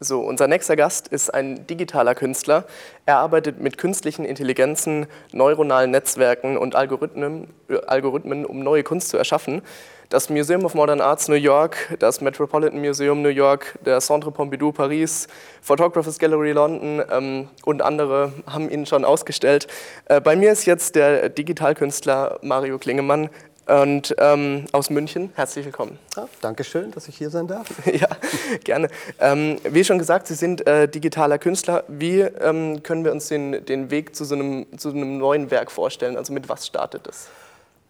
So, unser nächster Gast ist ein digitaler Künstler. Er arbeitet mit künstlichen Intelligenzen, neuronalen Netzwerken und Algorithmen, äh, Algorithmen, um neue Kunst zu erschaffen. Das Museum of Modern Arts New York, das Metropolitan Museum New York, der Centre Pompidou Paris, Photographers Gallery London ähm, und andere haben ihn schon ausgestellt. Äh, bei mir ist jetzt der Digitalkünstler Mario Klingemann und ähm, aus München. Herzlich willkommen. Ja, Dankeschön, dass ich hier sein darf. ja, gerne. Ähm, wie schon gesagt, Sie sind äh, digitaler Künstler. Wie ähm, können wir uns den, den Weg zu so, einem, zu einem neuen Werk vorstellen? Also mit was startet es?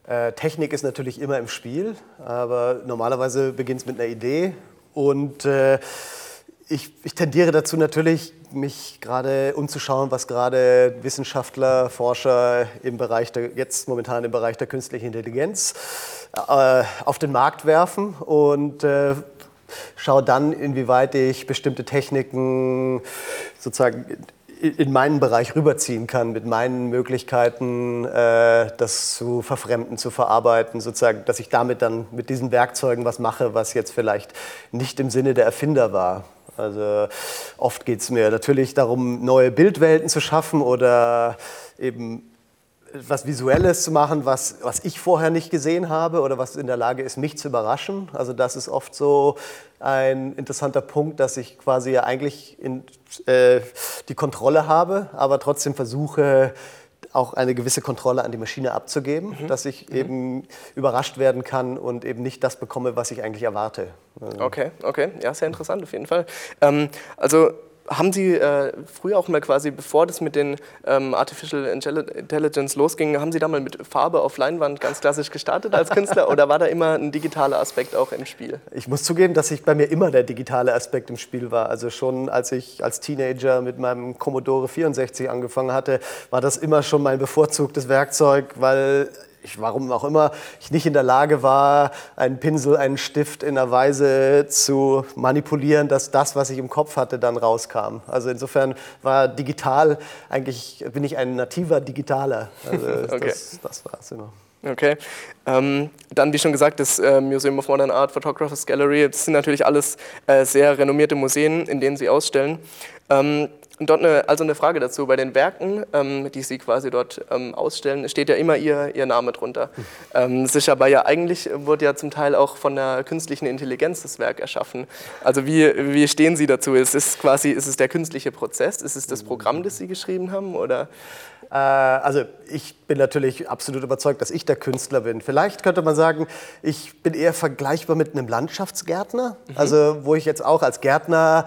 Äh, Technik ist natürlich immer im Spiel, aber normalerweise beginnt es mit einer Idee und äh, ich, ich, tendiere dazu natürlich, mich gerade umzuschauen, was gerade Wissenschaftler, Forscher im Bereich der, jetzt momentan im Bereich der künstlichen Intelligenz äh, auf den Markt werfen und äh, schaue dann, inwieweit ich bestimmte Techniken sozusagen in meinen Bereich rüberziehen kann, mit meinen Möglichkeiten, äh, das zu verfremden, zu verarbeiten, sozusagen, dass ich damit dann mit diesen Werkzeugen was mache, was jetzt vielleicht nicht im Sinne der Erfinder war. Also oft geht es mir natürlich darum, neue Bildwelten zu schaffen oder eben was Visuelles zu machen, was, was ich vorher nicht gesehen habe oder was in der Lage ist, mich zu überraschen. Also das ist oft so ein interessanter Punkt, dass ich quasi ja eigentlich in, äh, die Kontrolle habe, aber trotzdem versuche, auch eine gewisse Kontrolle an die Maschine abzugeben, mhm. dass ich mhm. eben überrascht werden kann und eben nicht das bekomme, was ich eigentlich erwarte. Okay, okay, ja, sehr interessant auf jeden Fall. Ähm, also haben Sie äh, früher auch mal quasi, bevor das mit den ähm, Artificial Intelligence losging, haben Sie da mal mit Farbe auf Leinwand ganz klassisch gestartet als Künstler oder war da immer ein digitaler Aspekt auch im Spiel? Ich muss zugeben, dass ich bei mir immer der digitale Aspekt im Spiel war. Also schon als ich als Teenager mit meinem Commodore 64 angefangen hatte, war das immer schon mein bevorzugtes Werkzeug, weil ich, warum auch immer, ich nicht in der Lage war, einen Pinsel, einen Stift in einer Weise zu manipulieren, dass das, was ich im Kopf hatte, dann rauskam. Also insofern war digital, eigentlich bin ich ein nativer Digitaler. Also okay. das, das war es immer. Okay. Ähm, dann, wie schon gesagt, das äh, Museum of Modern Art, Photographers Gallery, das sind natürlich alles äh, sehr renommierte Museen, in denen Sie ausstellen. Ähm, und dort eine, also eine Frage dazu. Bei den Werken, ähm, die Sie quasi dort ähm, ausstellen, steht ja immer Ihr, Ihr Name drunter. Ähm, es ist aber ja eigentlich, wurde ja zum Teil auch von der künstlichen Intelligenz das Werk erschaffen. Also wie, wie stehen Sie dazu? Ist es quasi, ist es der künstliche Prozess? Ist es das Programm, das Sie geschrieben haben? Oder? Äh, also ich bin natürlich absolut überzeugt, dass ich der Künstler bin. Vielleicht könnte man sagen, ich bin eher vergleichbar mit einem Landschaftsgärtner. Mhm. Also wo ich jetzt auch als Gärtner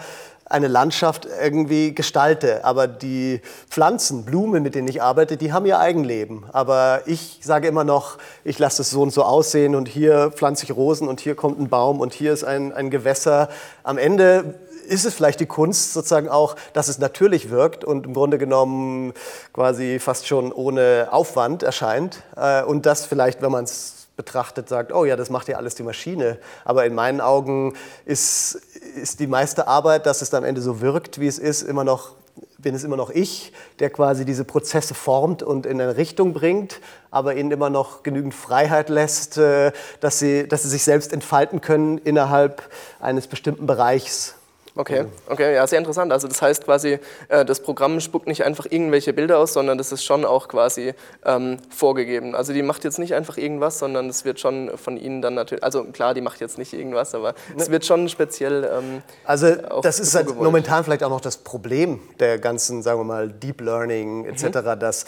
eine Landschaft irgendwie gestalte. Aber die Pflanzen, Blumen, mit denen ich arbeite, die haben ihr Eigenleben. Aber ich sage immer noch, ich lasse es so und so aussehen und hier pflanze ich Rosen und hier kommt ein Baum und hier ist ein, ein Gewässer. Am Ende ist es vielleicht die Kunst sozusagen auch, dass es natürlich wirkt und im Grunde genommen quasi fast schon ohne Aufwand erscheint. Äh, und das vielleicht, wenn man es betrachtet sagt, oh ja, das macht ja alles die Maschine. Aber in meinen Augen ist, ist die meiste Arbeit, dass es am Ende so wirkt, wie es ist, immer noch bin es immer noch ich, der quasi diese Prozesse formt und in eine Richtung bringt, aber ihnen immer noch genügend Freiheit lässt, äh, dass sie, dass sie sich selbst entfalten können innerhalb eines bestimmten Bereichs. Okay, okay, ja, sehr interessant. Also das heißt quasi, äh, das Programm spuckt nicht einfach irgendwelche Bilder aus, sondern das ist schon auch quasi ähm, vorgegeben. Also die macht jetzt nicht einfach irgendwas, sondern es wird schon von Ihnen dann natürlich, also klar, die macht jetzt nicht irgendwas, aber es wird schon speziell. Ähm, also das ist halt momentan vielleicht auch noch das Problem der ganzen, sagen wir mal, Deep Learning etc., mhm. dass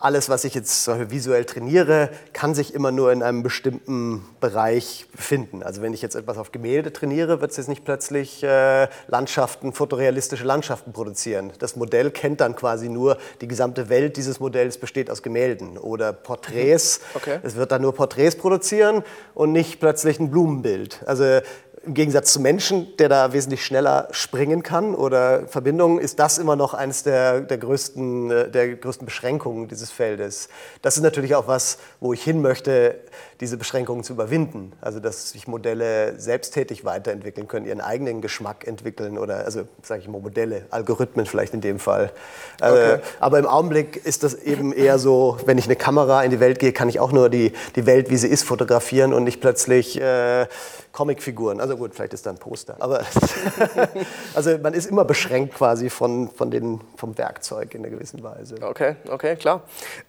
alles, was ich jetzt visuell trainiere, kann sich immer nur in einem bestimmten Bereich befinden. Also wenn ich jetzt etwas auf Gemälde trainiere, wird es jetzt nicht plötzlich äh, Landschaften, fotorealistische Landschaften produzieren. Das Modell kennt dann quasi nur, die gesamte Welt dieses Modells besteht aus Gemälden oder Porträts. Okay. Es wird dann nur Porträts produzieren und nicht plötzlich ein Blumenbild. Also im Gegensatz zu Menschen, der da wesentlich schneller springen kann oder Verbindungen, ist das immer noch eines der, der, größten, äh, der größten Beschränkungen dieses Feldes. Das ist natürlich auch was, wo ich hin möchte, diese Beschränkungen zu überwinden. Also dass sich Modelle selbsttätig weiterentwickeln können, ihren eigenen Geschmack entwickeln oder, also sage ich mal Modelle, Algorithmen vielleicht in dem Fall. Äh, okay. Äh, aber im Augenblick ist das eben eher so, wenn ich eine Kamera in die Welt gehe, kann ich auch nur die, die Welt, wie sie ist, fotografieren und nicht plötzlich äh, Comicfiguren. Also gut, vielleicht ist da ein Poster. Aber also man ist immer beschränkt quasi von, von den, vom Werkzeug in einer gewissen Weise. Okay, okay, klar.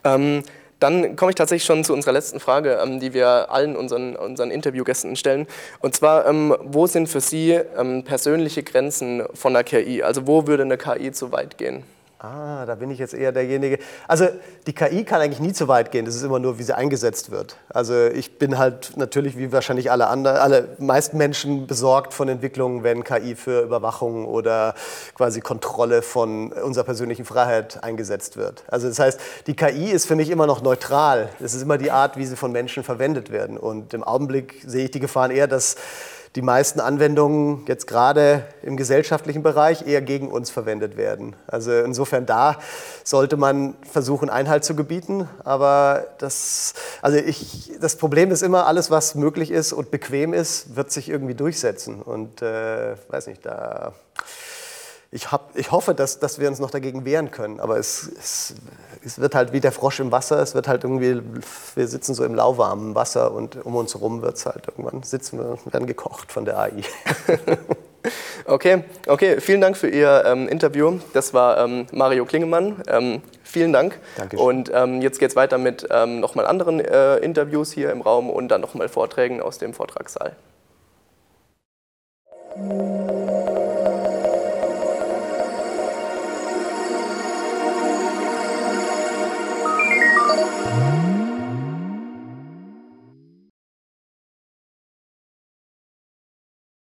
Ähm, dann komme ich tatsächlich schon zu unserer letzten Frage, ähm, die wir allen unseren, unseren Interviewgästen stellen. Und zwar, ähm, wo sind für Sie ähm, persönliche Grenzen von der KI? Also wo würde eine KI zu weit gehen? Ah, da bin ich jetzt eher derjenige. Also die KI kann eigentlich nie zu weit gehen. Das ist immer nur, wie sie eingesetzt wird. Also ich bin halt natürlich, wie wahrscheinlich alle anderen, alle meisten Menschen besorgt von Entwicklungen, wenn KI für Überwachung oder quasi Kontrolle von unserer persönlichen Freiheit eingesetzt wird. Also das heißt, die KI ist für mich immer noch neutral. Es ist immer die Art, wie sie von Menschen verwendet werden. Und im Augenblick sehe ich die Gefahren eher, dass die meisten Anwendungen jetzt gerade im gesellschaftlichen Bereich eher gegen uns verwendet werden. Also insofern da sollte man versuchen, Einhalt zu gebieten. Aber das, also ich, das Problem ist immer, alles, was möglich ist und bequem ist, wird sich irgendwie durchsetzen. Und äh, weiß nicht, da ich, hab, ich hoffe, dass, dass wir uns noch dagegen wehren können. Aber es, es, es, wird halt wie der Frosch im Wasser. Es wird halt irgendwie, wir sitzen so im lauwarmen Wasser und um uns herum wird es halt irgendwann, sitzen wir dann gekocht von der AI. okay, okay, vielen Dank für Ihr ähm, Interview. Das war ähm, Mario Klingemann. Ähm, vielen Dank. Dankeschön. Und ähm, jetzt geht es weiter mit ähm, nochmal anderen äh, Interviews hier im Raum und dann nochmal Vorträgen aus dem Vortragssaal.